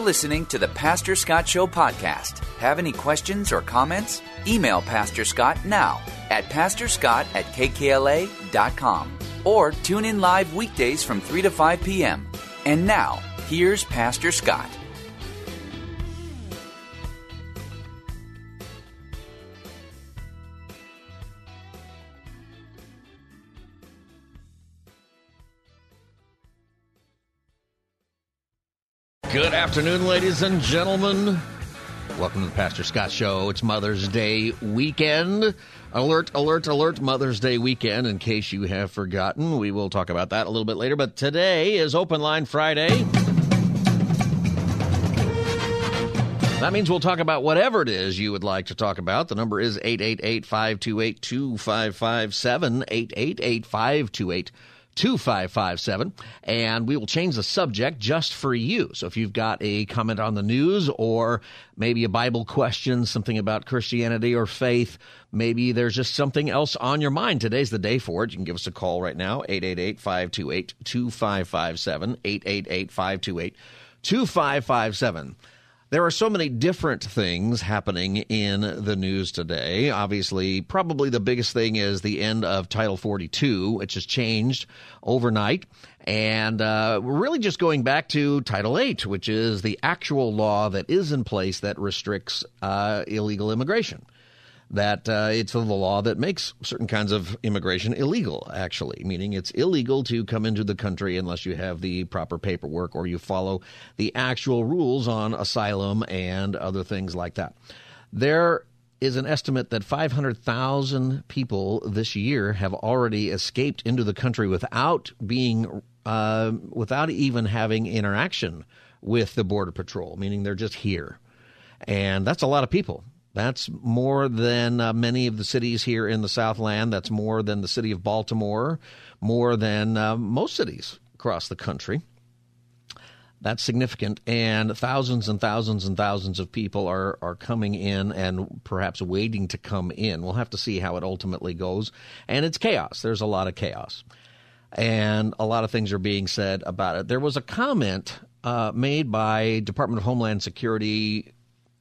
Listening to the Pastor Scott Show podcast. Have any questions or comments? Email Pastor Scott now at pastorscott at kkla.com or tune in live weekdays from 3 to 5 p.m. And now, here's Pastor Scott. Good afternoon, ladies and gentlemen. Welcome to the Pastor Scott Show. It's Mother's Day weekend. Alert, alert, alert, Mother's Day weekend. In case you have forgotten, we will talk about that a little bit later. But today is Open Line Friday. That means we'll talk about whatever it is you would like to talk about. The number is 888 528 2557. 888 528 2557 and we will change the subject just for you. So if you've got a comment on the news or maybe a Bible question, something about Christianity or faith, maybe there's just something else on your mind. Today's the day for it. You can give us a call right now 888-528-2557 888-528-2557. There are so many different things happening in the news today. Obviously, probably the biggest thing is the end of Title 42, which has changed overnight. And uh, we're really just going back to Title 8, which is the actual law that is in place that restricts uh, illegal immigration that uh, it's the law that makes certain kinds of immigration illegal, actually, meaning it's illegal to come into the country unless you have the proper paperwork or you follow the actual rules on asylum and other things like that. There is an estimate that 500,000 people this year have already escaped into the country without being, uh, without even having interaction with the Border Patrol, meaning they're just here. And that's a lot of people. That's more than uh, many of the cities here in the Southland. That's more than the city of Baltimore, more than uh, most cities across the country. That's significant, and thousands and thousands and thousands of people are, are coming in and perhaps waiting to come in. We'll have to see how it ultimately goes. And it's chaos. There's a lot of chaos. And a lot of things are being said about it. There was a comment uh, made by Department of Homeland Security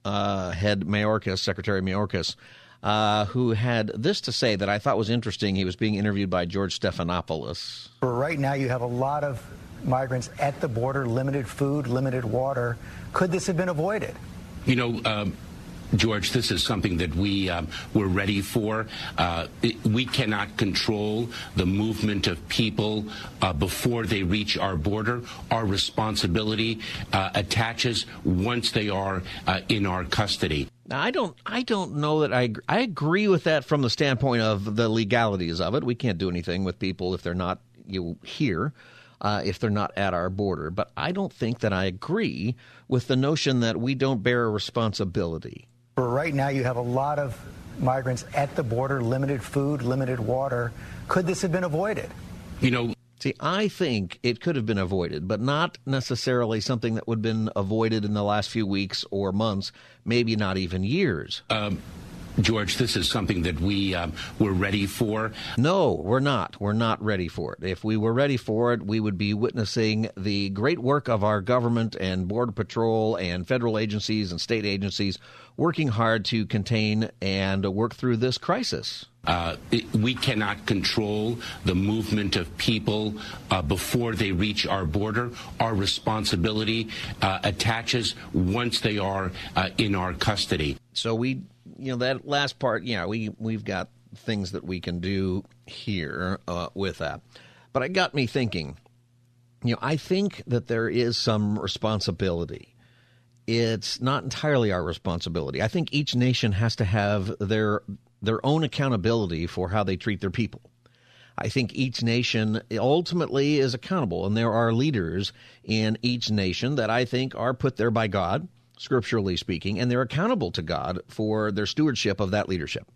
uh, head Mayorkas, Secretary Mayorkas, uh, who had this to say that I thought was interesting. He was being interviewed by George Stephanopoulos. Right now, you have a lot of migrants at the border, limited food, limited water. Could this have been avoided? You know, um, George, this is something that we um, were ready for. Uh, it, we cannot control the movement of people uh, before they reach our border. Our responsibility uh, attaches once they are uh, in our custody. Now, I don't, I don't know that I, I agree with that from the standpoint of the legalities of it. We can't do anything with people if they're not you here uh, if they're not at our border. But I don't think that I agree with the notion that we don't bear a responsibility. Right now, you have a lot of migrants at the border, limited food, limited water. Could this have been avoided? You know, See, I think it could have been avoided, but not necessarily something that would have been avoided in the last few weeks or months, maybe not even years. Um, George, this is something that we um, were ready for. No, we're not. We're not ready for it. If we were ready for it, we would be witnessing the great work of our government and Border Patrol and federal agencies and state agencies working hard to contain and work through this crisis. Uh, we cannot control the movement of people uh, before they reach our border. Our responsibility uh, attaches once they are uh, in our custody. So we you know that last part, yeah, we we've got things that we can do here uh, with that. But it got me thinking. You know, I think that there is some responsibility. It's not entirely our responsibility. I think each nation has to have their their own accountability for how they treat their people. I think each nation ultimately is accountable, and there are leaders in each nation that I think are put there by God, scripturally speaking, and they're accountable to God for their stewardship of that leadership.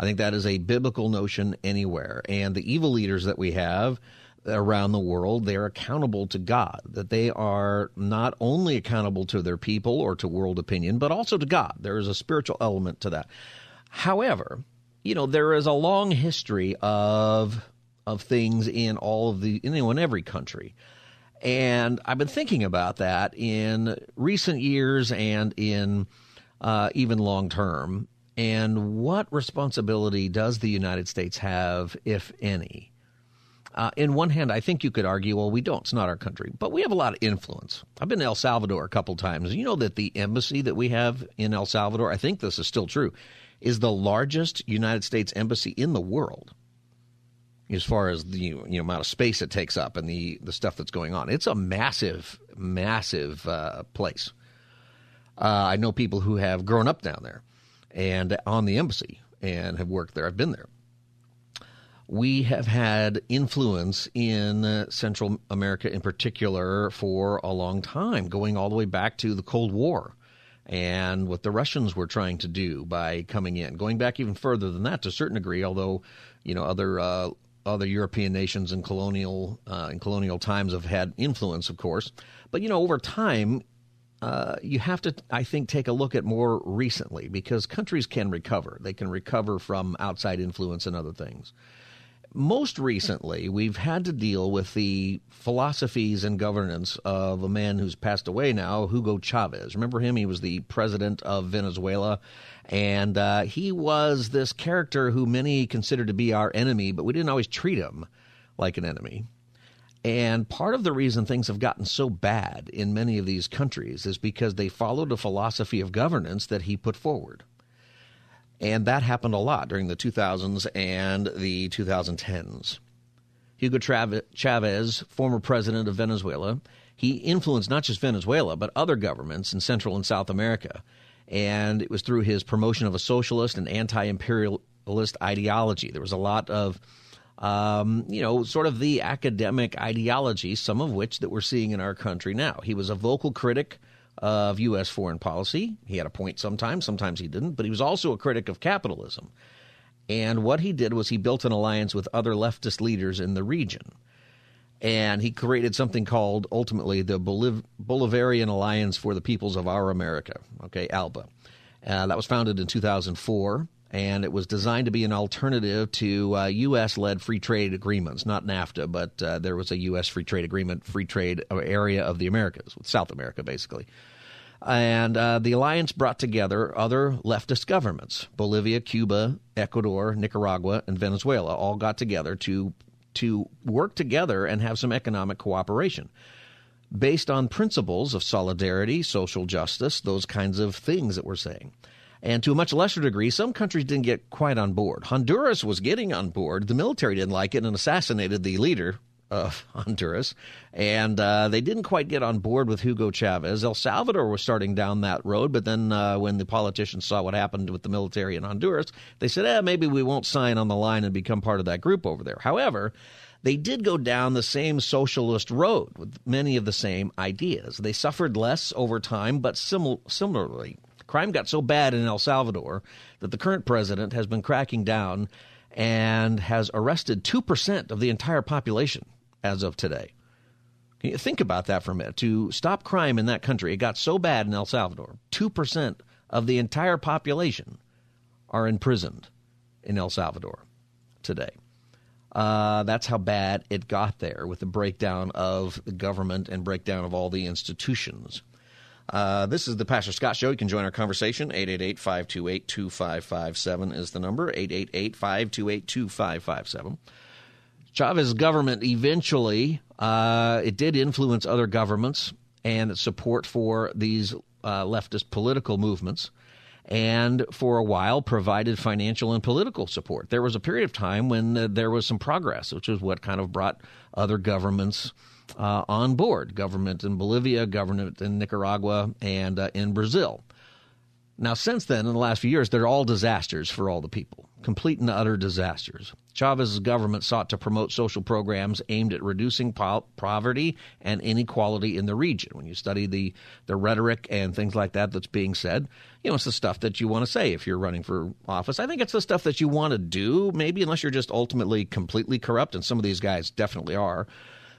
I think that is a biblical notion anywhere. And the evil leaders that we have around the world, they're accountable to God, that they are not only accountable to their people or to world opinion, but also to God. There is a spiritual element to that. However, you know, there is a long history of of things in all of the in every country. And I've been thinking about that in recent years and in uh, even long term. And what responsibility does the United States have, if any, uh, in one hand, I think you could argue, well, we don't. It's not our country. But we have a lot of influence. I've been to El Salvador a couple times. You know that the embassy that we have in El Salvador, I think this is still true, is the largest United States embassy in the world as far as the you know, amount of space it takes up and the, the stuff that's going on. It's a massive, massive uh, place. Uh, I know people who have grown up down there and on the embassy and have worked there. I've been there we have had influence in Central America in particular for a long time, going all the way back to the Cold War and what the Russians were trying to do by coming in, going back even further than that to a certain degree, although, you know, other. Uh, other European nations in colonial uh, in colonial times have had influence, of course, but you know over time uh, you have to, I think, take a look at more recently because countries can recover. They can recover from outside influence and other things most recently, we've had to deal with the philosophies and governance of a man who's passed away now, Hugo Chavez. Remember him? He was the president of Venezuela. And uh, he was this character who many considered to be our enemy, but we didn't always treat him like an enemy. And part of the reason things have gotten so bad in many of these countries is because they followed a philosophy of governance that he put forward. And that happened a lot during the 2000s and the 2010s. Hugo Chavez, former president of Venezuela, he influenced not just Venezuela, but other governments in Central and South America. And it was through his promotion of a socialist and anti imperialist ideology. There was a lot of, um, you know, sort of the academic ideology, some of which that we're seeing in our country now. He was a vocal critic of U.S. foreign policy. He had a point sometimes, sometimes he didn't, but he was also a critic of capitalism. And what he did was he built an alliance with other leftist leaders in the region. And he created something called ultimately the Boliv- Bolivarian Alliance for the Peoples of Our America, okay, ALBA. Uh, that was founded in 2004 and it was designed to be an alternative to uh, U.S. led free trade agreements, not NAFTA, but uh, there was a U.S. free trade agreement, free trade area of the Americas, with South America, basically. And uh, the alliance brought together other leftist governments Bolivia, Cuba, Ecuador, Nicaragua, and Venezuela all got together to, to work together and have some economic cooperation based on principles of solidarity, social justice, those kinds of things that we're saying. And to a much lesser degree, some countries didn't get quite on board. Honduras was getting on board. The military didn't like it and assassinated the leader of Honduras. And uh, they didn't quite get on board with Hugo Chavez. El Salvador was starting down that road, but then uh, when the politicians saw what happened with the military in Honduras, they said, eh, maybe we won't sign on the line and become part of that group over there. However, they did go down the same socialist road with many of the same ideas. They suffered less over time, but simil- similarly Crime got so bad in El Salvador that the current president has been cracking down and has arrested 2% of the entire population as of today. Can you think about that for a minute? To stop crime in that country, it got so bad in El Salvador, 2% of the entire population are imprisoned in El Salvador today. Uh, that's how bad it got there with the breakdown of the government and breakdown of all the institutions. Uh, this is the Pastor Scott Show. You can join our conversation. 888 528 2557 is the number. 888 528 2557. Chavez's government eventually uh, it did influence other governments and support for these uh, leftist political movements, and for a while provided financial and political support. There was a period of time when uh, there was some progress, which is what kind of brought other governments uh, on board government in Bolivia, government in Nicaragua, and uh, in Brazil. Now, since then, in the last few years, they're all disasters for all the people, complete and utter disasters. Chavez's government sought to promote social programs aimed at reducing po- poverty and inequality in the region. When you study the, the rhetoric and things like that that's being said, you know, it's the stuff that you want to say if you're running for office. I think it's the stuff that you want to do, maybe unless you're just ultimately completely corrupt, and some of these guys definitely are.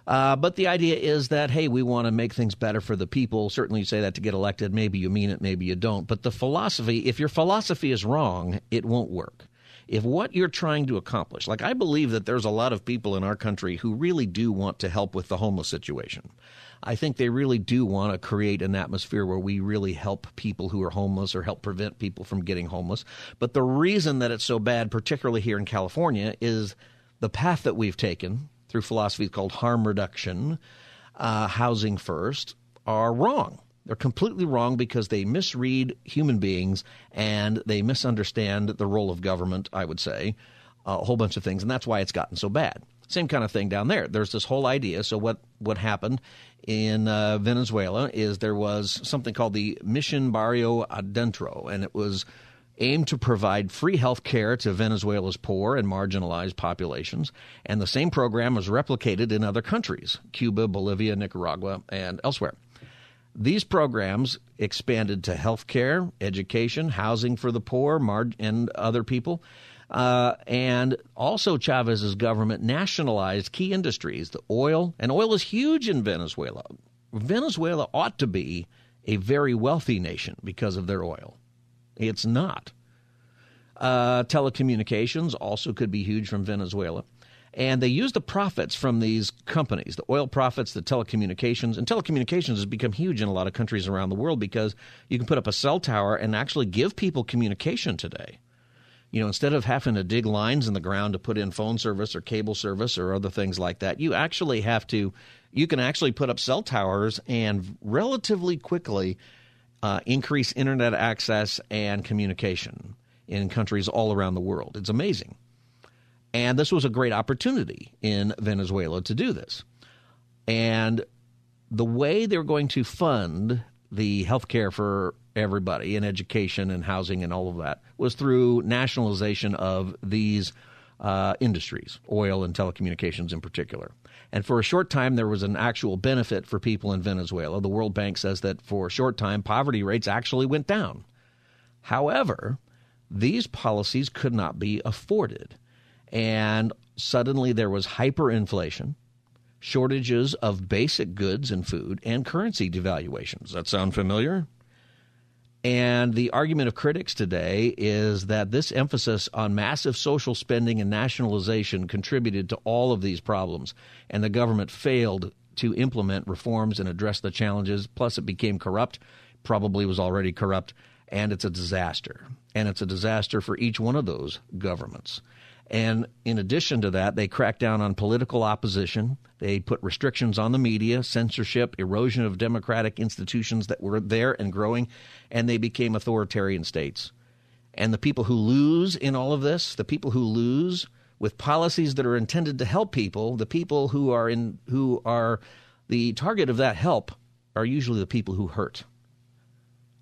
Uh, but the idea is that, hey, we want to make things better for the people. Certainly, you say that to get elected. Maybe you mean it, maybe you don't. But the philosophy, if your philosophy is wrong, it won't work. If what you're trying to accomplish, like I believe that there's a lot of people in our country who really do want to help with the homeless situation. I think they really do want to create an atmosphere where we really help people who are homeless or help prevent people from getting homeless. But the reason that it's so bad, particularly here in California, is the path that we've taken through philosophies called harm reduction, uh, housing first, are wrong. They're completely wrong because they misread human beings and they misunderstand the role of government, I would say, a whole bunch of things. And that's why it's gotten so bad. Same kind of thing down there. There's this whole idea. So, what, what happened in uh, Venezuela is there was something called the Mission Barrio Adentro, and it was aimed to provide free health care to Venezuela's poor and marginalized populations. And the same program was replicated in other countries Cuba, Bolivia, Nicaragua, and elsewhere. These programs expanded to health care, education, housing for the poor, mar- and other people. Uh, and also, Chavez's government nationalized key industries, the oil, and oil is huge in Venezuela. Venezuela ought to be a very wealthy nation because of their oil. It's not. Uh, telecommunications also could be huge from Venezuela. And they use the profits from these companies, the oil profits, the telecommunications. And telecommunications has become huge in a lot of countries around the world because you can put up a cell tower and actually give people communication today. You know, instead of having to dig lines in the ground to put in phone service or cable service or other things like that, you actually have to, you can actually put up cell towers and relatively quickly uh, increase internet access and communication in countries all around the world. It's amazing. And this was a great opportunity in Venezuela to do this. And the way they're going to fund the health care for everybody and education and housing and all of that was through nationalization of these uh, industries, oil and telecommunications in particular. And for a short time, there was an actual benefit for people in Venezuela. The World Bank says that for a short time, poverty rates actually went down. However, these policies could not be afforded. And suddenly there was hyperinflation, shortages of basic goods and food, and currency devaluations. Does that sound familiar? And the argument of critics today is that this emphasis on massive social spending and nationalization contributed to all of these problems, and the government failed to implement reforms and address the challenges. Plus, it became corrupt, probably was already corrupt, and it's a disaster. And it's a disaster for each one of those governments. And in addition to that, they cracked down on political opposition. They put restrictions on the media, censorship, erosion of democratic institutions that were there and growing, and they became authoritarian states. And the people who lose in all of this, the people who lose with policies that are intended to help people, the people who are in who are the target of that help are usually the people who hurt.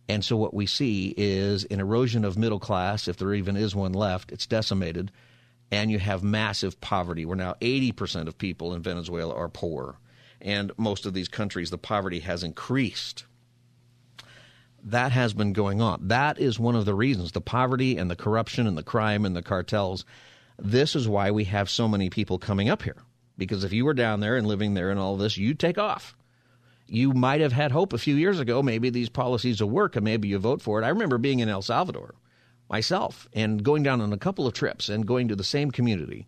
And so what we see is an erosion of middle class, if there even is one left, it's decimated and you have massive poverty We're now 80% of people in Venezuela are poor. And most of these countries, the poverty has increased. That has been going on. That is one of the reasons the poverty and the corruption and the crime and the cartels. This is why we have so many people coming up here. Because if you were down there and living there and all this, you'd take off. You might have had hope a few years ago. Maybe these policies will work and maybe you vote for it. I remember being in El Salvador myself and going down on a couple of trips and going to the same community.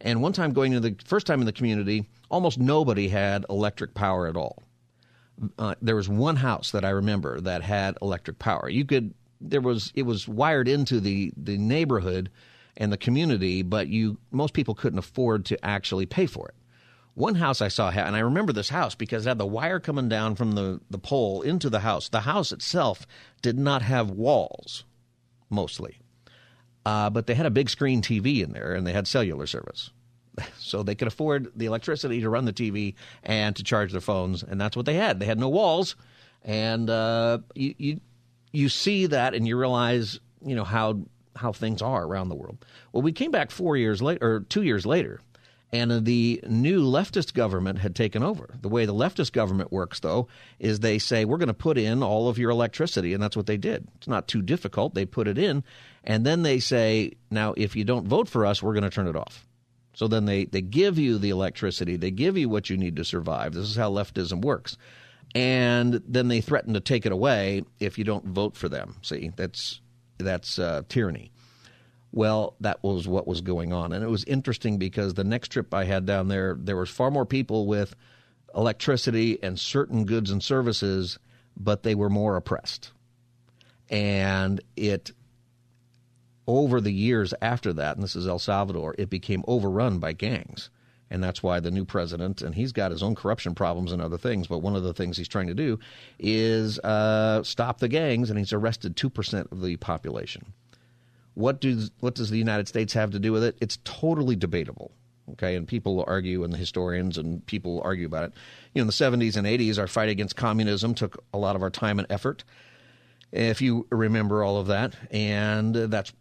And one time going to the first time in the community, almost nobody had electric power at all. Uh, there was one house that I remember that had electric power. You could there was it was wired into the the neighborhood and the community, but you most people couldn't afford to actually pay for it. One house I saw and I remember this house because it had the wire coming down from the, the pole into the house. The house itself did not have walls mostly. Uh, but they had a big screen TV in there and they had cellular service. So they could afford the electricity to run the TV and to charge their phones, and that's what they had. They had no walls, and uh, you, you you see that and you realize, you know, how how things are around the world. Well, we came back four years later, or two years later, and the new leftist government had taken over. The way the leftist government works, though, is they say, we're going to put in all of your electricity, and that's what they did. It's not too difficult. They put it in, and then they say, now, if you don't vote for us, we're going to turn it off. So then they, they give you the electricity, they give you what you need to survive. This is how leftism works. And then they threaten to take it away if you don't vote for them. See, that's that's uh, tyranny. Well, that was what was going on, and it was interesting because the next trip I had down there, there was far more people with electricity and certain goods and services, but they were more oppressed, and it over the years after that, and this is El Salvador, it became overrun by gangs. And that's why the new president, and he's got his own corruption problems and other things, but one of the things he's trying to do is uh, stop the gangs, and he's arrested 2% of the population. What, do, what does the United States have to do with it? It's totally debatable. Okay, and people argue, and the historians and people argue about it. You know, in the 70s and 80s, our fight against communism took a lot of our time and effort if you remember all of that. And that's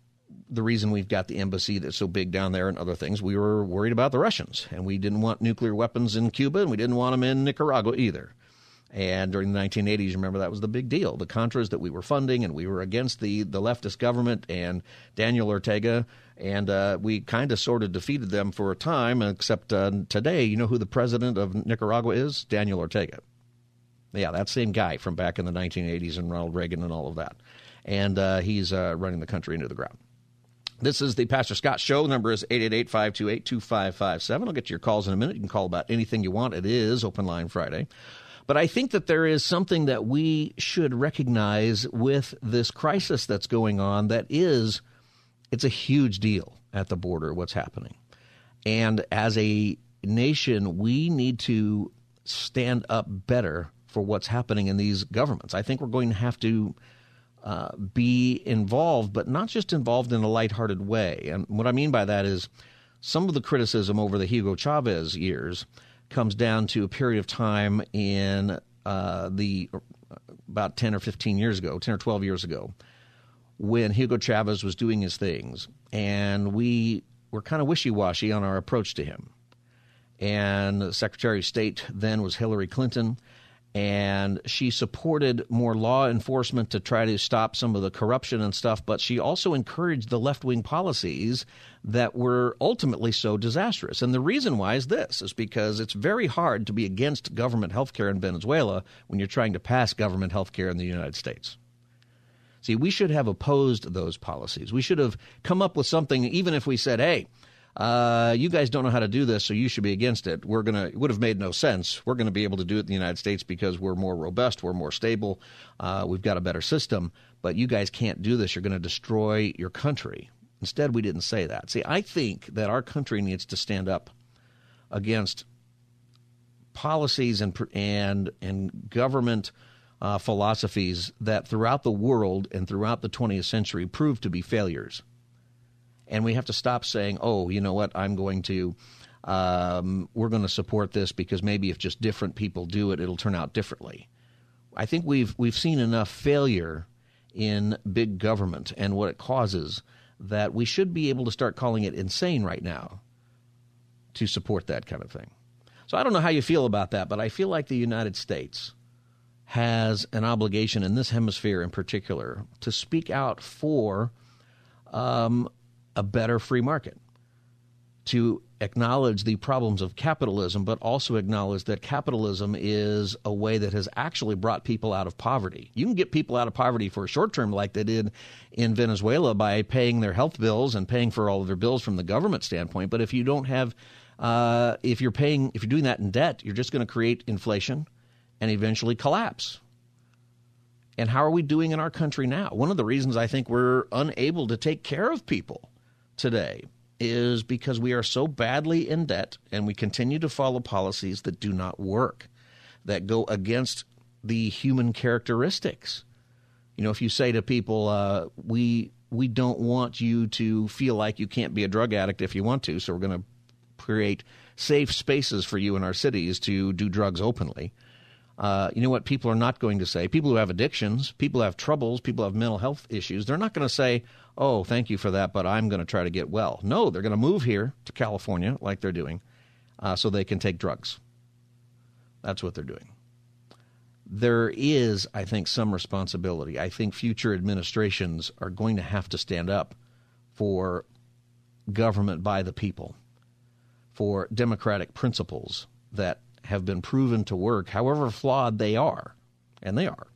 the reason we've got the embassy that's so big down there and other things, we were worried about the Russians, and we didn't want nuclear weapons in Cuba, and we didn't want them in Nicaragua either. And during the 1980s, remember that was the big deal. The Contras that we were funding, and we were against the, the leftist government and Daniel Ortega, and uh, we kind of sort of defeated them for a time. Except uh, today, you know who the president of Nicaragua is? Daniel Ortega. Yeah, that same guy from back in the 1980s and Ronald Reagan and all of that. And uh, he's uh, running the country into the ground. This is the Pastor Scott Show. Number is 888-528-2557. I'll get to your calls in a minute. You can call about anything you want. It is Open Line Friday. But I think that there is something that we should recognize with this crisis that's going on that is, it's a huge deal at the border, what's happening. And as a nation, we need to stand up better for what's happening in these governments. I think we're going to have to uh, be involved, but not just involved in a lighthearted way. And what I mean by that is some of the criticism over the Hugo Chavez years comes down to a period of time in uh, the about 10 or 15 years ago, 10 or 12 years ago, when Hugo Chavez was doing his things. And we were kind of wishy washy on our approach to him. And Secretary of State then was Hillary Clinton and she supported more law enforcement to try to stop some of the corruption and stuff, but she also encouraged the left wing policies that were ultimately so disastrous. And the reason why is this is because it's very hard to be against government health care in Venezuela when you're trying to pass government health care in the United States. See, we should have opposed those policies. We should have come up with something, even if we said, hey, uh, you guys don't know how to do this, so you should be against it. We're gonna it would have made no sense. We're to be able to do it in the United States because we're more robust, we're more stable, uh, we've got a better system. But you guys can't do this. You're to destroy your country. Instead, we didn't say that. See, I think that our country needs to stand up against policies and and and government. Uh, philosophies that throughout the world and throughout the 20th century proved to be failures and we have to stop saying, "Oh, you know what? I'm going to." Um, we're going to support this because maybe if just different people do it, it'll turn out differently. I think we've we've seen enough failure in big government and what it causes that we should be able to start calling it insane right now to support that kind of thing. So I don't know how you feel about that, but I feel like the United States has an obligation in this hemisphere in particular to speak out for um, a better free market, to acknowledge the problems of capitalism, but also acknowledge that capitalism is a way that has actually brought people out of poverty. You can get people out of poverty for a short term, like they did in Venezuela, by paying their health bills and paying for all of their bills from the government standpoint. But if you don't have, uh, if you're paying, if you're doing that in debt, you're just going to create inflation and eventually collapse. And how are we doing in our country now? One of the reasons I think we're unable to take care of people today is because we are so badly in debt and we continue to follow policies that do not work, that go against the human characteristics. You know, if you say to people, uh, we we don't want you to feel like you can't be a drug addict if you want to, so we're going to create safe spaces for you in our cities to do drugs openly. Uh, you know what people are not going to say? People who have addictions, people who have troubles, people who have mental health issues, they're not going to say, oh, thank you for that, but I'm going to try to get well. No, they're going to move here to California, like they're doing, uh, so they can take drugs. That's what they're doing. There is, I think, some responsibility. I think future administrations are going to have to stand up for government by the people, for democratic principles that have been proven to work, however flawed they are, and they are.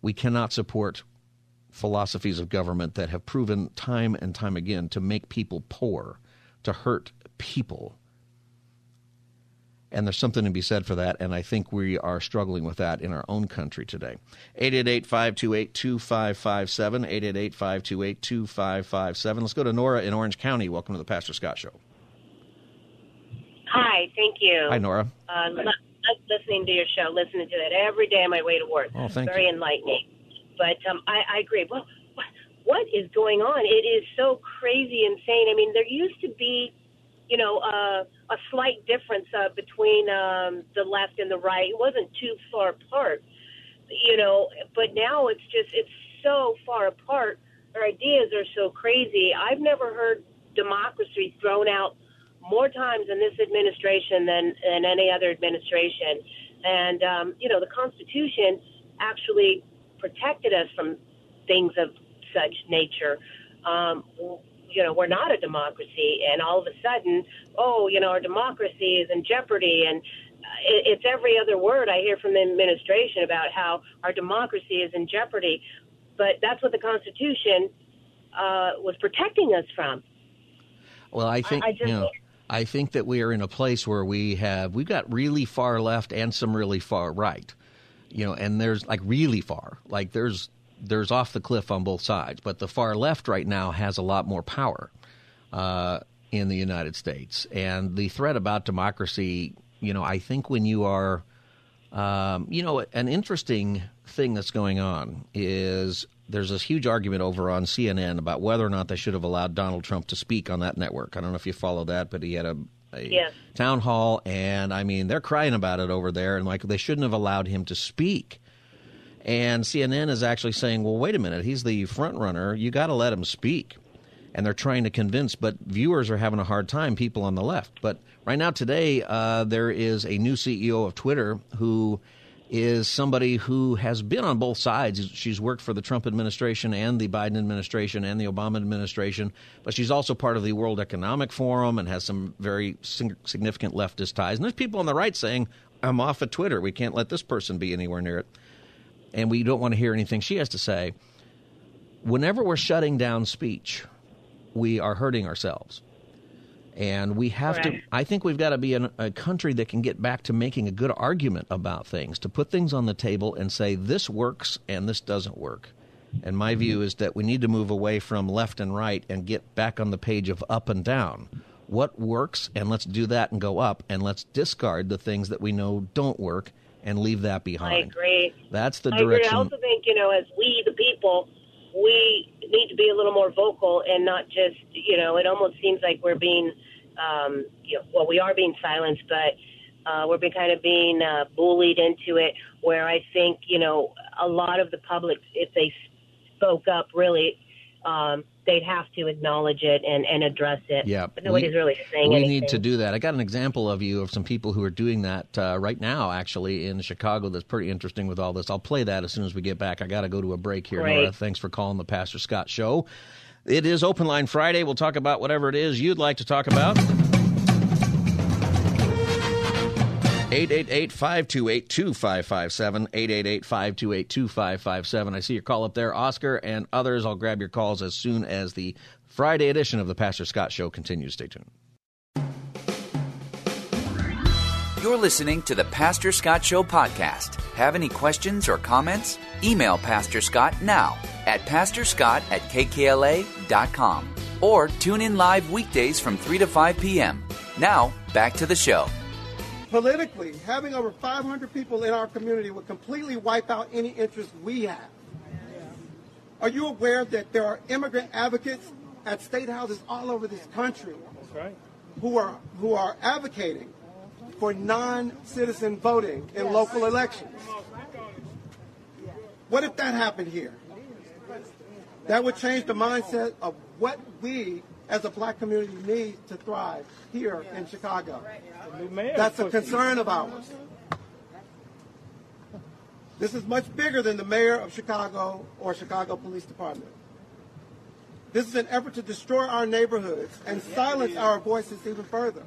We cannot support philosophies of government that have proven time and time again to make people poor, to hurt people. And there's something to be said for that, and I think we are struggling with that in our own country today. 888 528 2557. 888 528 2557. Let's go to Nora in Orange County. Welcome to the Pastor Scott Show. Hi, thank you. Hi, Nora. Uh, listening to your show, listening to it every day on my way to work. Oh, thank Very you. enlightening. But um, I, I agree. Well, what, what is going on? It is so crazy, insane. I mean, there used to be, you know, uh, a slight difference uh, between um, the left and the right. It wasn't too far apart, you know. But now it's just it's so far apart. Our ideas are so crazy. I've never heard democracy thrown out more times in this administration than, than any other administration. And, um, you know, the Constitution actually protected us from things of such nature. Um, you know, we're not a democracy, and all of a sudden, oh, you know, our democracy is in jeopardy, and it's every other word I hear from the administration about how our democracy is in jeopardy. But that's what the Constitution uh, was protecting us from. Well, I think I, I just, you know, I think that we are in a place where we have we've got really far left and some really far right. You know, and there's like really far. Like there's there's off the cliff on both sides, but the far left right now has a lot more power uh, in the United States. And the threat about democracy, you know, I think when you are um, you know, an interesting thing that's going on is there's this huge argument over on CNN about whether or not they should have allowed Donald Trump to speak on that network. I don't know if you follow that, but he had a, a yes. town hall, and I mean, they're crying about it over there, and like they shouldn't have allowed him to speak. And CNN is actually saying, well, wait a minute, he's the front runner. You got to let him speak. And they're trying to convince, but viewers are having a hard time, people on the left. But right now, today, uh, there is a new CEO of Twitter who is somebody who has been on both sides. She's worked for the Trump administration and the Biden administration and the Obama administration, but she's also part of the World Economic Forum and has some very significant leftist ties. And there's people on the right saying, I'm off of Twitter. We can't let this person be anywhere near it. And we don't want to hear anything she has to say. Whenever we're shutting down speech, we are hurting ourselves. And we have to, I think we've got to be in a country that can get back to making a good argument about things, to put things on the table and say, this works and this doesn't work. And my view is that we need to move away from left and right and get back on the page of up and down. What works, and let's do that and go up, and let's discard the things that we know don't work and leave that behind. I agree. That's the I direction. Agree. I also think, you know, as we, the people, we need to be a little more vocal and not just, you know, it almost seems like we're being, um, you know, well, we are being silenced, but uh, we're being kind of being uh, bullied into it. Where I think, you know, a lot of the public, if they spoke up, really, um, they'd have to acknowledge it and, and address it. Yeah, but nobody's we, really saying we anything. need to do that. I got an example of you of some people who are doing that uh, right now, actually in Chicago. That's pretty interesting with all this. I'll play that as soon as we get back. I got to go to a break here, Great. Nora. Thanks for calling the Pastor Scott Show. It is Open Line Friday. We'll talk about whatever it is you'd like to talk about. 888-528-2557, 888-528-2557. I see your call up there, Oscar and others. I'll grab your calls as soon as the Friday edition of the Pastor Scott Show continues. Stay tuned. You're listening to the Pastor Scott Show podcast. Have any questions or comments? Email Pastor Scott now at pastorscott at kkla.com or tune in live weekdays from 3 to 5 p.m. Now, back to the show. Politically, having over 500 people in our community would completely wipe out any interest we have. Are you aware that there are immigrant advocates at state houses all over this country right. who are who are advocating for non citizen voting in local elections. What if that happened here? That would change the mindset of what we as a black community need to thrive here in Chicago. That's a concern of ours. This is much bigger than the mayor of Chicago or Chicago Police Department. This is an effort to destroy our neighborhoods and silence our voices even further.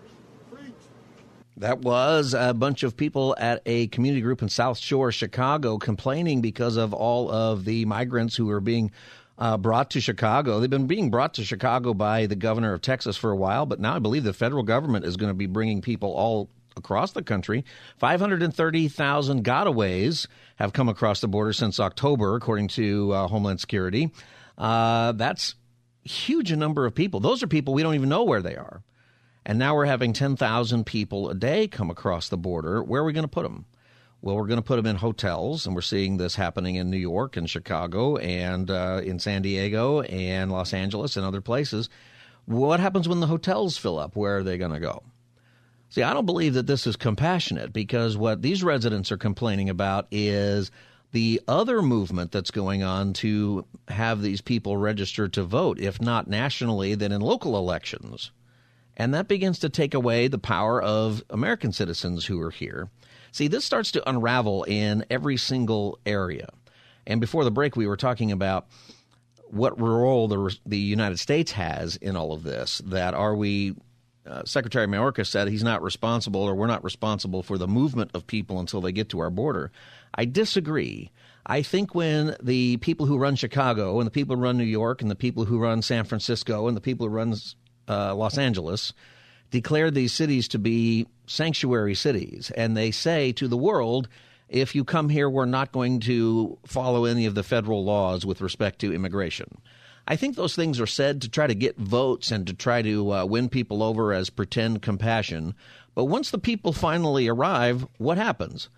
That was a bunch of people at a community group in South Shore, Chicago, complaining because of all of the migrants who are being uh, brought to Chicago. They've been being brought to Chicago by the governor of Texas for a while, but now I believe the federal government is going to be bringing people all across the country. 530,000 gotaways have come across the border since October, according to uh, Homeland Security. Uh, that's huge a number of people. Those are people we don't even know where they are. And now we're having 10,000 people a day come across the border. Where are we going to put them? Well, we're going to put them in hotels, and we're seeing this happening in New York and Chicago and uh, in San Diego and Los Angeles and other places. What happens when the hotels fill up? Where are they going to go? See, I don't believe that this is compassionate because what these residents are complaining about is the other movement that's going on to have these people registered to vote, if not nationally, then in local elections. And that begins to take away the power of American citizens who are here. See, this starts to unravel in every single area. And before the break, we were talking about what role the, the United States has in all of this. That are we, uh, Secretary Mayorkas said he's not responsible or we're not responsible for the movement of people until they get to our border. I disagree. I think when the people who run Chicago and the people who run New York and the people who run San Francisco and the people who run uh, Los Angeles declare these cities to be sanctuary cities, and they say to the world, if you come here, we're not going to follow any of the federal laws with respect to immigration. I think those things are said to try to get votes and to try to uh, win people over as pretend compassion. But once the people finally arrive, what happens?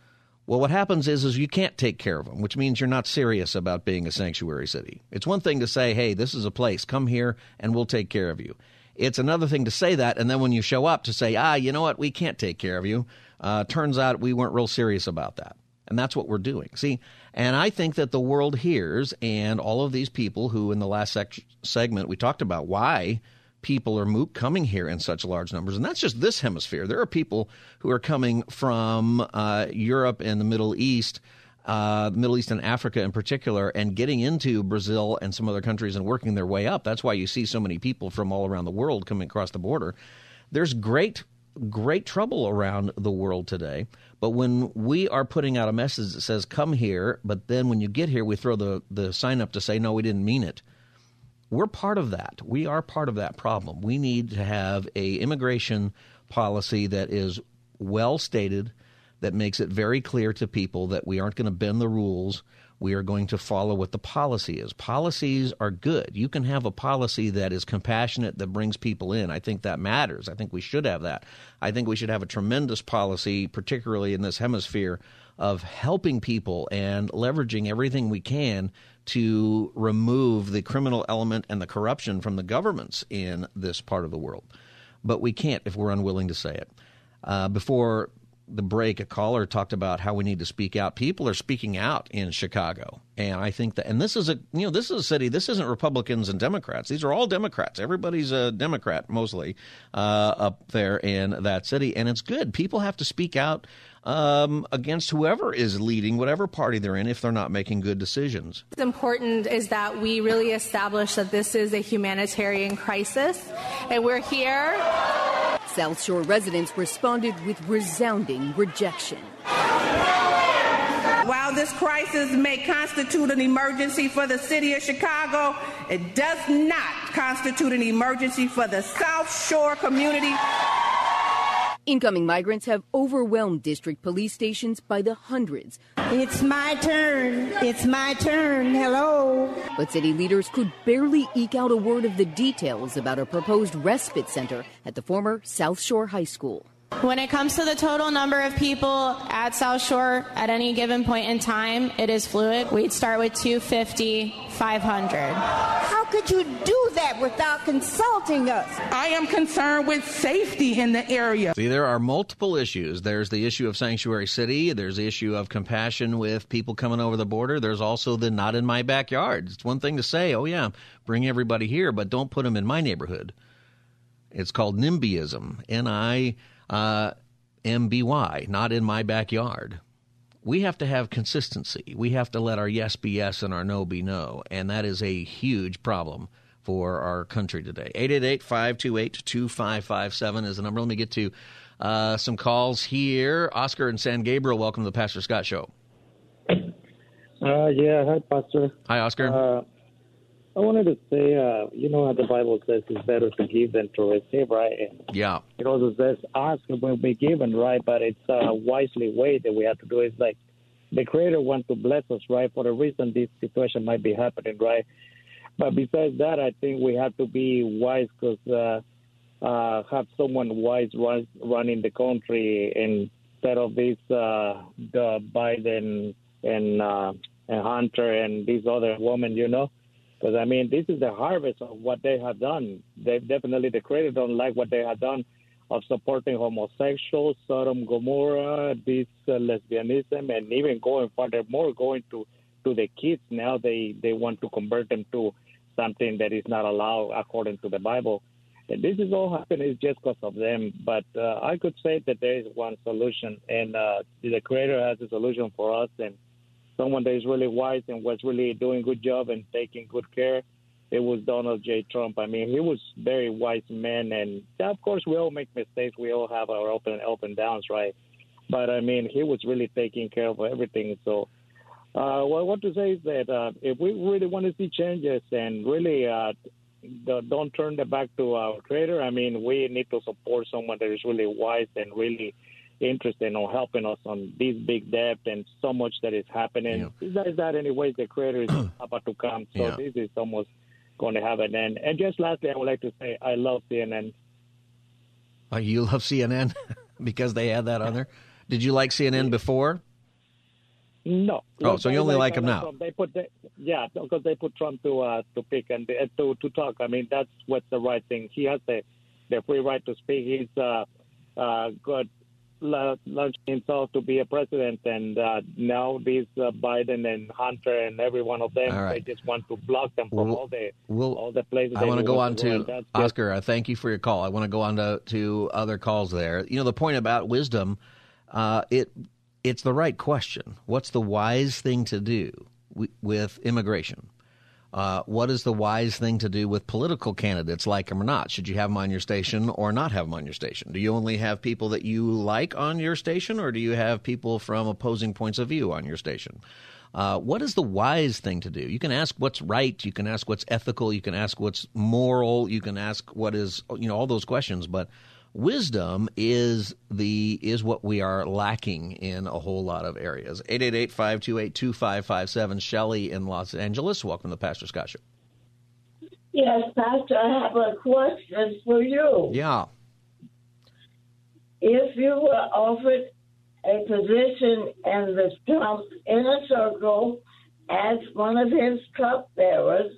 Well, what happens is, is you can't take care of them, which means you're not serious about being a sanctuary city. It's one thing to say, hey, this is a place, come here and we'll take care of you. It's another thing to say that, and then when you show up to say, ah, you know what, we can't take care of you. Uh, turns out we weren't real serious about that. And that's what we're doing. See, and I think that the world hears, and all of these people who, in the last sec- segment, we talked about why people are coming here in such large numbers. And that's just this hemisphere. There are people who are coming from uh, Europe and the Middle East uh, Middle East and Africa in particular, and getting into Brazil and some other countries and working their way up. That's why you see so many people from all around the world coming across the border. There's great, great trouble around the world today. But when we are putting out a message that says, come here, but then when you get here, we throw the, the sign up to say, no, we didn't mean it. We're part of that. We are part of that problem. We need to have a immigration policy that is well stated, that makes it very clear to people that we aren't going to bend the rules. We are going to follow what the policy is. Policies are good. You can have a policy that is compassionate, that brings people in. I think that matters. I think we should have that. I think we should have a tremendous policy, particularly in this hemisphere, of helping people and leveraging everything we can to remove the criminal element and the corruption from the governments in this part of the world. But we can't if we're unwilling to say it. Uh, before the break, a caller talked about how we need to speak out. People are speaking out in Chicago, and I think that, and this is a you know this is a city. This isn't Republicans and Democrats. These are all Democrats. Everybody's a Democrat mostly uh, up there in that city, and it's good. People have to speak out um, against whoever is leading whatever party they're in if they're not making good decisions. What's important is that we really establish that this is a humanitarian crisis, and we're here South Shore residents responded with resounding rejection. While this crisis may constitute an emergency for the city of Chicago, it does not constitute an emergency for the South Shore community Incoming migrants have overwhelmed district police stations by the hundreds. It's my turn. It's my turn. Hello. But city leaders could barely eke out a word of the details about a proposed respite center at the former South Shore High School. When it comes to the total number of people at South Shore at any given point in time, it is fluid. We'd start with 250, 500. How could you do that without consulting us? I am concerned with safety in the area. See, there are multiple issues. There's the issue of sanctuary city. There's the issue of compassion with people coming over the border. There's also the not in my backyard. It's one thing to say, oh, yeah, bring everybody here, but don't put them in my neighborhood. It's called NIMBYism. N I uh, MBY, not in my backyard. We have to have consistency. We have to let our yes be yes and our no be no. And that is a huge problem for our country today. 888 528 2557 is the number. Let me get to uh, some calls here. Oscar and San Gabriel, welcome to the Pastor Scott Show. Uh, yeah, hi, Pastor. Hi, Oscar. Uh, I wanted to say, uh, you know how the Bible says it's better to give than to receive, right? And yeah. It also says ask will be given, right? But it's a wisely way that we have to do it. It's like the Creator wants to bless us, right? For the reason this situation might be happening, right? But besides that, I think we have to be wise because uh, uh, have someone wise run, running the country instead of this uh, the Biden and uh, and Hunter and these other women, you know. Because I mean, this is the harvest of what they have done. They definitely the credit don't like what they have done of supporting homosexuals, Sodom Gomorrah, this uh, lesbianism, and even going further more, going to to the kids now. They they want to convert them to something that is not allowed according to the Bible. And this is all happening just because of them. But uh, I could say that there is one solution, and uh, the Creator has a solution for us, and someone that is really wise and was really doing a good job and taking good care. It was Donald J. Trump. I mean, he was very wise man, and of course, we all make mistakes. We all have our up and up and downs, right? But I mean, he was really taking care of everything. So, uh, what I want to say is that uh, if we really want to see changes and really uh, don't turn the back to our creator, I mean, we need to support someone that is really wise and really interested in helping us on this big debt and so much that is happening. Yeah. Is that anyways the creator is about to come? So yeah. this is almost going to have an end. And just lastly, I would like to say I love CNN. Oh, you love CNN because they had that on there. Did you like CNN before? No. Oh, so you only like, like them now? Trump. They put, the, yeah, because they put Trump to uh, to pick and uh, to to talk. I mean, that's what's the right thing. He has the the free right to speak. He's uh, uh, good launched himself to be a president, and uh, now these uh, Biden and Hunter and every one of them, right. they just want to block them from we'll, all the we'll, all the places. I want to go on to, to Oscar. Uh, thank you for your call. I want to go on to, to other calls there. You know the point about wisdom. Uh, it it's the right question. What's the wise thing to do with immigration? Uh, what is the wise thing to do with political candidates, like them or not? Should you have them on your station or not have them on your station? Do you only have people that you like on your station, or do you have people from opposing points of view on your station? Uh, what is the wise thing to do? You can ask what's right, you can ask what's ethical, you can ask what's moral, you can ask what is, you know, all those questions, but wisdom is the is what we are lacking in a whole lot of areas. 888-528-2557 Shelley in Los Angeles. Welcome to the Pastor Scott Show. Yes, Pastor, I have a question for you. Yeah. If you were offered a position in the Trump inner circle as one of his cupbearers,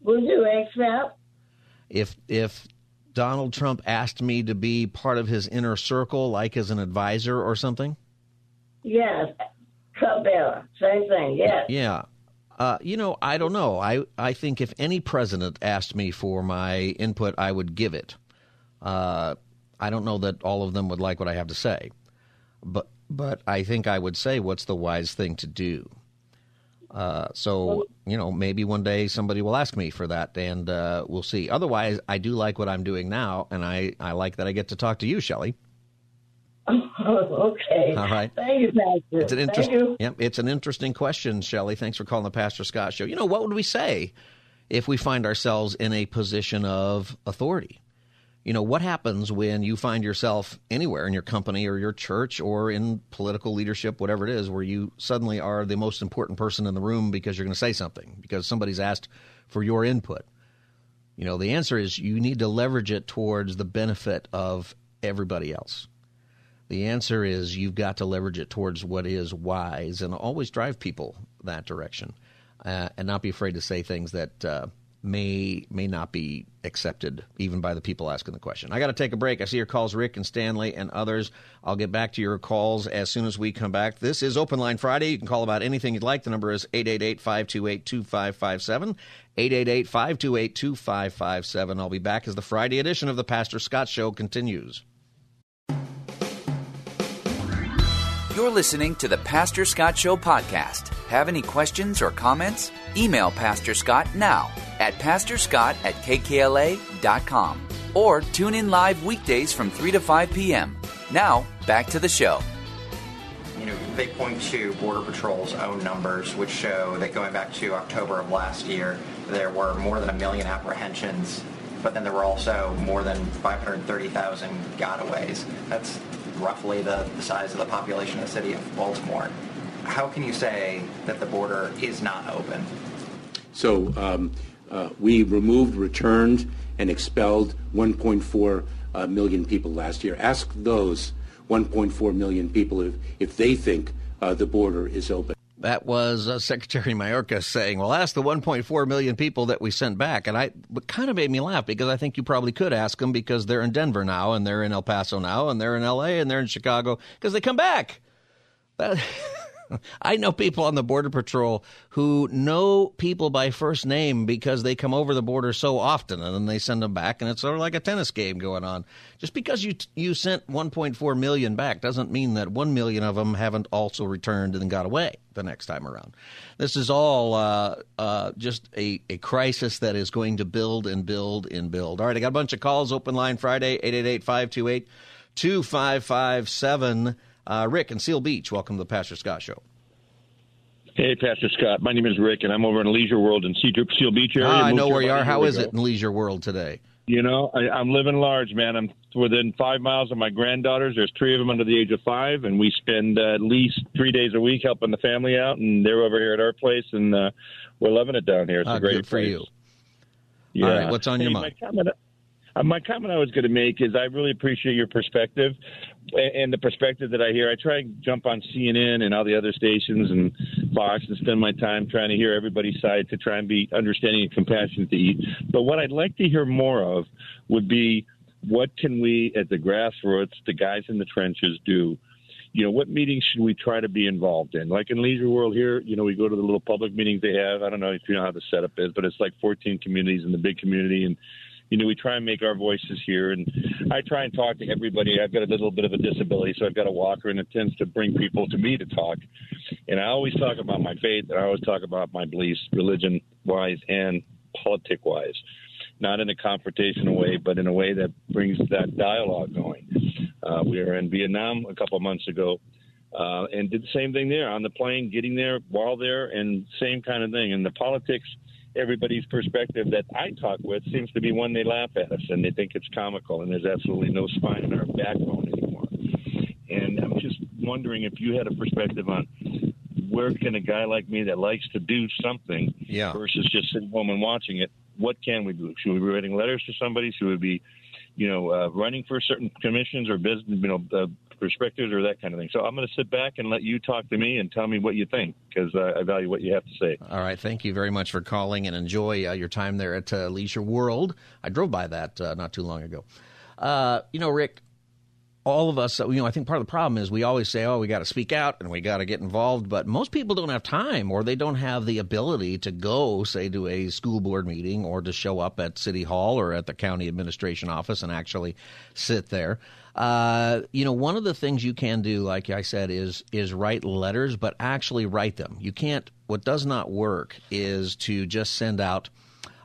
would you accept? If if Donald Trump asked me to be part of his inner circle, like as an advisor or something? Yes, cupbearer, same thing. Yes. Yeah. Uh, you know, I don't know. I, I think if any president asked me for my input, I would give it. Uh, I don't know that all of them would like what I have to say, but but I think I would say what's the wise thing to do. Uh, so you know, maybe one day somebody will ask me for that, and uh, we'll see. Otherwise, I do like what I'm doing now, and I, I like that I get to talk to you, Shelley. okay. All right. Thank you, Pastor. It's an interesting. Yeah, it's an interesting question, Shelley. Thanks for calling the Pastor Scott Show. You know, what would we say if we find ourselves in a position of authority? You know, what happens when you find yourself anywhere in your company or your church or in political leadership, whatever it is, where you suddenly are the most important person in the room because you're going to say something, because somebody's asked for your input? You know, the answer is you need to leverage it towards the benefit of everybody else. The answer is you've got to leverage it towards what is wise and always drive people that direction uh, and not be afraid to say things that uh, may may not be accepted even by the people asking the question. I got to take a break. I see your calls, Rick and Stanley and others. I'll get back to your calls as soon as we come back. This is Open Line Friday. You can call about anything you'd like. The number is 888-528-2557. 888-528-2557. I'll be back as the Friday edition of the Pastor Scott Show continues. You're listening to the Pastor Scott Show podcast. Have any questions or comments? Email Pastor Scott now at pastorscott at kkla.com or tune in live weekdays from 3 to 5 p.m. Now, back to the show. You know, they point to Border Patrol's own numbers, which show that going back to October of last year, there were more than a million apprehensions, but then there were also more than 530,000 gotaways. That's roughly the, the size of the population of the city of Baltimore. How can you say that the border is not open? So um, uh, we removed, returned, and expelled 1.4 uh, million people last year. Ask those 1.4 million people if, if they think uh, the border is open. That was uh, Secretary Mayorkas saying, "Well, ask the 1.4 million people that we sent back," and I it kind of made me laugh because I think you probably could ask them because they're in Denver now, and they're in El Paso now, and they're in L.A. and they're in Chicago because they come back. That, I know people on the Border Patrol who know people by first name because they come over the border so often and then they send them back and it's sort of like a tennis game going on. Just because you you sent 1.4 million back doesn't mean that 1 million of them haven't also returned and got away the next time around. This is all uh, uh, just a, a crisis that is going to build and build and build. All right, I got a bunch of calls. Open line Friday, 888 528 2557. Uh, Rick in Seal Beach, welcome to the Pastor Scott Show. Hey, Pastor Scott. My name is Rick, and I'm over in Leisure World in Seal Beach area. Ah, I know where you are. How is it in Leisure World today? You know, I, I'm living large, man. I'm within five miles of my granddaughters. There's three of them under the age of five, and we spend uh, at least three days a week helping the family out. And they're over here at our place, and uh, we're loving it down here. It's ah, a great good for place. you. Yeah. All right, what's on hey, your my mind? Comment, uh, my comment I was going to make is I really appreciate your perspective and, the perspective that I hear. I try and jump on CNN and all the other stations and Fox and spend my time trying to hear everybody's side to try and be understanding and compassionate to eat. But what I'd like to hear more of would be what can we at the grassroots, the guys in the trenches, do? You know, what meetings should we try to be involved in? Like in Leisure World here, you know, we go to the little public meetings they have. I don't know if you know how the setup is, but it's like 14 communities in the big community, and you know, we try and make our voices here. And I try and talk to everybody. I've got a little bit of a disability, so I've got a walker, and it tends to bring people to me to talk. And I always talk about my faith, and I always talk about my beliefs, religion wise and politic wise. Not in a confrontational way, but in a way that brings that dialogue going. Uh, we were in Vietnam a couple of months ago, uh, and did the same thing there on the plane, getting there while there, and same kind of thing. And the politics, everybody's perspective that I talk with seems to be one they laugh at us and they think it's comical, and there's absolutely no spine in our backbone anymore. And I'm just wondering if you had a perspective on where can a guy like me that likes to do something Yeah. versus just sitting home and watching it, what can we do? Should we be writing letters to somebody? Should we be, you know, uh, running for certain commissions or business, you know, uh, perspectives or that kind of thing? So I'm going to sit back and let you talk to me and tell me what you think because uh, I value what you have to say. All right. Thank you very much for calling and enjoy uh, your time there at uh, Leisure World. I drove by that uh, not too long ago. Uh, you know, Rick, all of us, you know, I think part of the problem is we always say, oh, we got to speak out and we got to get involved, but most people don't have time or they don't have the ability to go, say, to a school board meeting or to show up at City Hall or at the county administration office and actually sit there. Uh, you know, one of the things you can do, like I said, is is write letters, but actually write them. You can't. What does not work is to just send out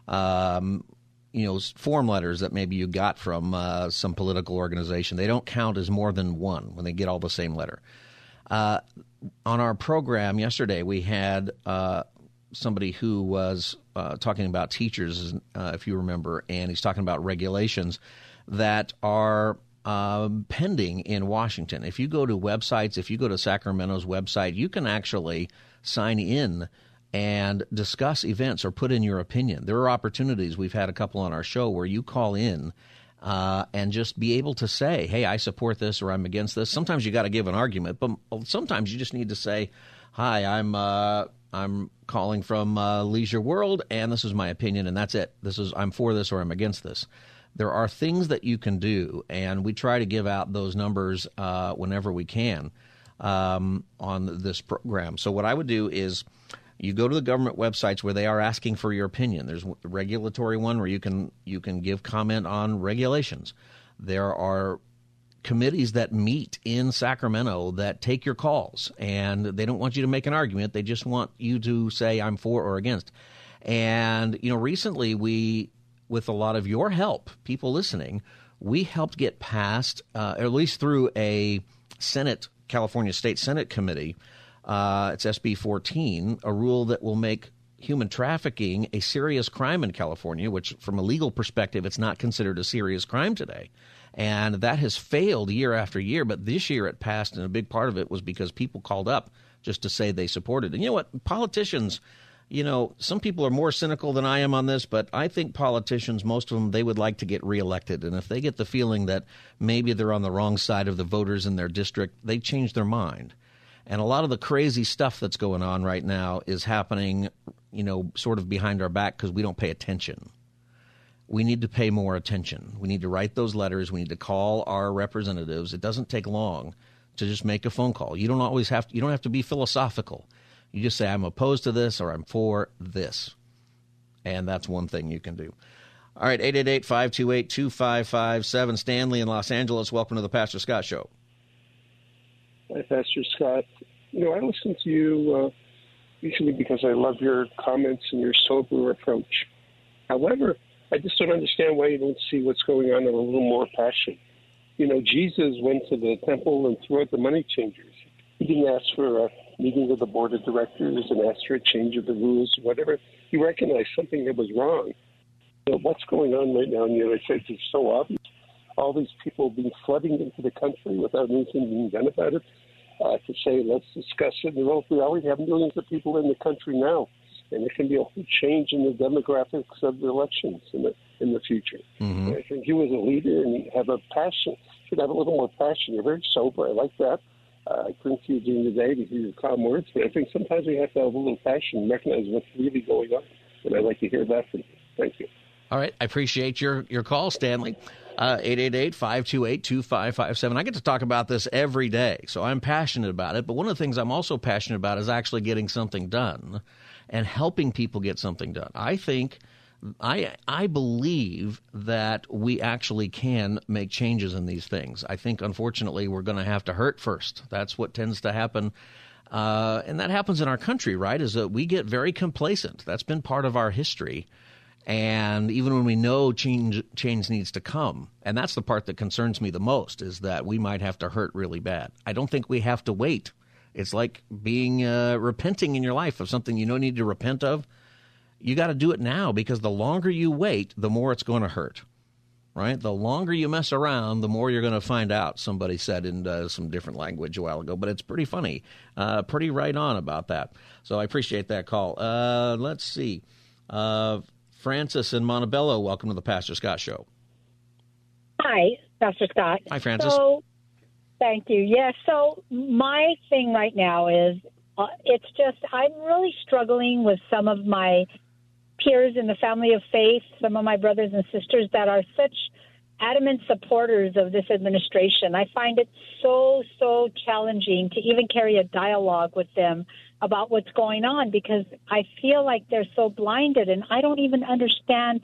um, you know form letters that maybe you got from uh, some political organization. They don't count as more than one when they get all the same letter. Uh, on our program yesterday, we had uh, somebody who was uh, talking about teachers, uh, if you remember, and he's talking about regulations that are um, pending in Washington. If you go to websites, if you go to Sacramento's website, you can actually sign in and discuss events or put in your opinion. There are opportunities. We've had a couple on our show where you call in uh, and just be able to say, hey, I support this or I'm against this. Sometimes you got to give an argument, but sometimes you just need to say, hi, I'm. Uh, I'm calling from uh, Leisure World, and this is my opinion, and that's it. This is I'm for this or I'm against this. There are things that you can do, and we try to give out those numbers uh, whenever we can um, on this program. So what I would do is you go to the government websites where they are asking for your opinion. There's a regulatory one where you can you can give comment on regulations. There are committees that meet in Sacramento that take your calls and they don't want you to make an argument. They just want you to say I'm for or against. And you know, recently we with a lot of your help, people listening, we helped get passed, uh, at least through a Senate, California State Senate committee. Uh, it's SB 14, a rule that will make human trafficking a serious crime in California, which, from a legal perspective, it's not considered a serious crime today. And that has failed year after year. But this year it passed, and a big part of it was because people called up just to say they supported. And you know what? Politicians, you know, some people are more cynical than I am on this, but I think politicians, most of them, they would like to get reelected. And if they get the feeling that maybe they're on the wrong side of the voters in their district, they change their mind. And a lot of the crazy stuff that's going on right now is happening, you know, sort of behind our back because we don't pay attention we need to pay more attention. We need to write those letters. We need to call our representatives. It doesn't take long to just make a phone call. You don't always have to, you don't have to be philosophical. You just say I'm opposed to this or I'm for this. And that's one thing you can do. All right, 888-528-2557. Stanley in Los Angeles, welcome to the Pastor Scott Show. Hi, Pastor Scott. You know, I listen to you uh, usually because I love your comments and your sober approach. However, I just don't understand why you don't see what's going on in a little more passion. You know, Jesus went to the temple and threw out the money changers. He didn't ask for a meeting with the board of directors and ask for a change of the rules, whatever. He recognized something that was wrong. You know, what's going on right now in the United States is so obvious. All these people being flooding into the country without anything being done about it. Uh, to say, let's discuss it. we already have millions of people in the country now and it can be a whole change in the demographics of the elections in the in the future. Mm-hmm. I think you as a leader and you have a passion should have a little more passion. You're very sober. I like that. Uh, you during the day hear your calm words, but I think sometimes we have to have a little passion and recognize what's really going on. And I'd like to hear that from you. Thank you. All right. I appreciate your, your call, Stanley. Uh, 888 528 2557. I get to talk about this every day, so I'm passionate about it. But one of the things I'm also passionate about is actually getting something done and helping people get something done. I think I I believe that we actually can make changes in these things. I think unfortunately we're going to have to hurt first. That's what tends to happen. Uh, and that happens in our country, right? Is that we get very complacent. That's been part of our history. And even when we know change change needs to come, and that's the part that concerns me the most, is that we might have to hurt really bad. I don't think we have to wait it's like being uh, repenting in your life of something you don't need to repent of. You got to do it now because the longer you wait, the more it's going to hurt. Right? The longer you mess around, the more you're going to find out. Somebody said in uh, some different language a while ago, but it's pretty funny, uh, pretty right on about that. So I appreciate that call. Uh, let's see. Uh, Francis in Montebello, welcome to the Pastor Scott Show. Hi, Pastor Scott. Hi, Francis. So Thank you. Yes. Yeah, so my thing right now is uh, it's just I'm really struggling with some of my peers in the family of faith, some of my brothers and sisters that are such adamant supporters of this administration. I find it so, so challenging to even carry a dialogue with them about what's going on because I feel like they're so blinded and I don't even understand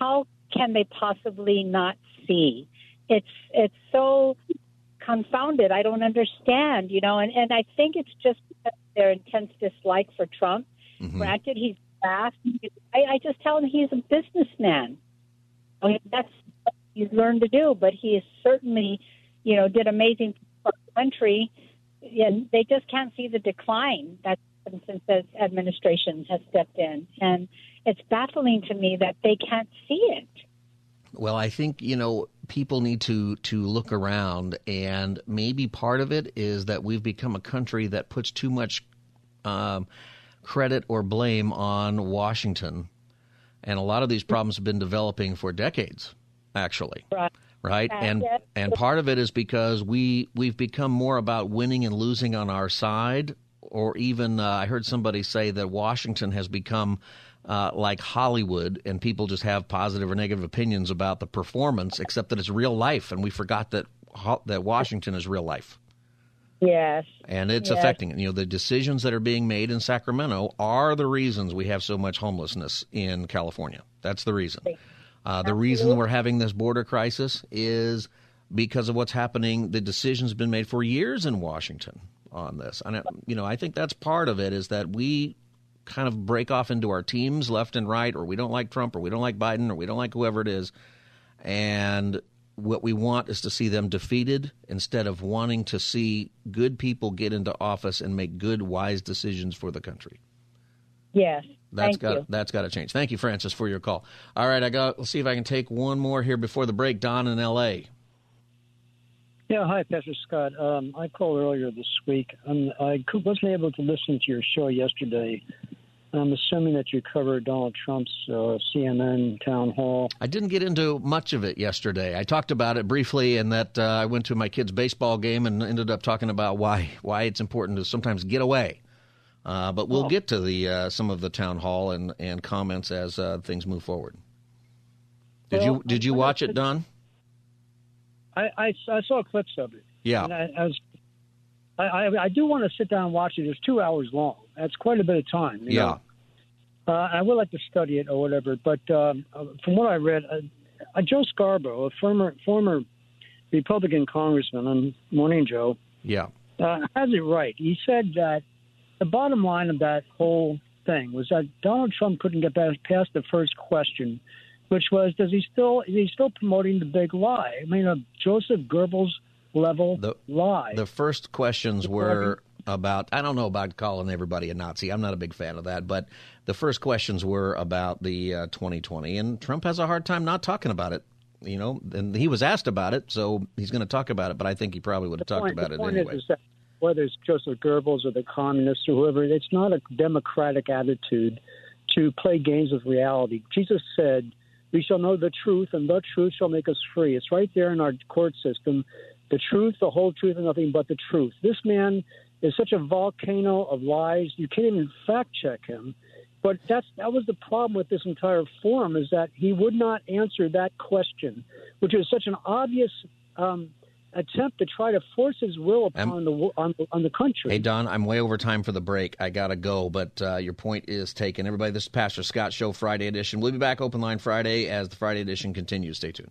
how can they possibly not see. It's it's so confounded. I don't understand, you know, and, and I think it's just their intense dislike for Trump. Mm-hmm. Granted, he's fast. I, I just tell him he's a businessman. I mean, that's what he's learned to do, but he is certainly, you know, did amazing for our country. And they just can't see the decline that since this administration has stepped in. And it's baffling to me that they can't see it. Well, I think, you know, people need to to look around, and maybe part of it is that we've become a country that puts too much um, credit or blame on Washington, and a lot of these problems have been developing for decades. actually. Right. Right? And and part of it is because we we've become more about winning and losing on our side or even uh, I heard somebody say that Washington has become uh, like Hollywood, and people just have positive or negative opinions about the performance, except that it's real life, and we forgot that that Washington is real life. Yes. And it's yes. affecting it. You know, the decisions that are being made in Sacramento are the reasons we have so much homelessness in California. That's the reason. Uh, the reason we're having this border crisis is because of what's happening. The decisions have been made for years in Washington on this. And, you know, I think that's part of it is that we kind of break off into our teams left and right, or we don't like Trump, or we don't like Biden, or we don't like whoever it is. And what we want is to see them defeated instead of wanting to see good people get into office and make good, wise decisions for the country. Yes. That's Thank got you. that's got to change. Thank you, Francis, for your call. All right, I got. Let's see if I can take one more here before the break. Don in L.A. Yeah, hi, Pastor Scott. Um, I called earlier this week. Um, I wasn't able to listen to your show yesterday. I'm assuming that you covered Donald Trump's uh, CNN town hall. I didn't get into much of it yesterday. I talked about it briefly, and that uh, I went to my kid's baseball game and ended up talking about why why it's important to sometimes get away. Uh, but we'll Oh. get to the uh, some of the town hall and, and comments as uh, things move forward. Did Well, you did you watch it, Don? I, I, I saw clips of it. Yeah. And I, I was. I, I, I do want to sit down and watch it. It's two hours long. That's quite a bit of time. you Yeah. know. Uh, I would like to study it or whatever, but um, uh, from what I read, uh, uh, Joe Scarborough, a former former Republican congressman on Morning Joe, Yeah. uh, has it right. He said that the bottom line of that whole thing was that Donald Trump couldn't get past, past the first question, which was, does he still is he still promoting the big lie? I mean, a Joseph Goebbels level The, lie. The first questions were about I don't know about calling everybody a Nazi. I'm not a big fan of that, but the first questions were about the uh, 2020, and Trump has a hard time not talking about it. You know, and he was asked about it, so he's going to talk about it. But I think he probably would have talked point, about it anyway. Is, whether it's Joseph Goebbels or the communists or whoever, it's not a democratic attitude to play games with reality. Jesus said, "We shall know the truth, and the truth shall make us free." It's right there in our court system. The truth, the whole truth, and nothing but the truth. This man is such a volcano of lies. You can't even fact check him. But that's that was the problem with this entire forum is that he would not answer that question, which is such an obvious um, attempt to try to force his will upon the on, on the country. Hey Don, I'm way over time for the break. I gotta go, but uh, your point is taken. Everybody, this is Pastor Scott Show Friday edition. We'll be back open line Friday as the Friday edition continues. Stay tuned.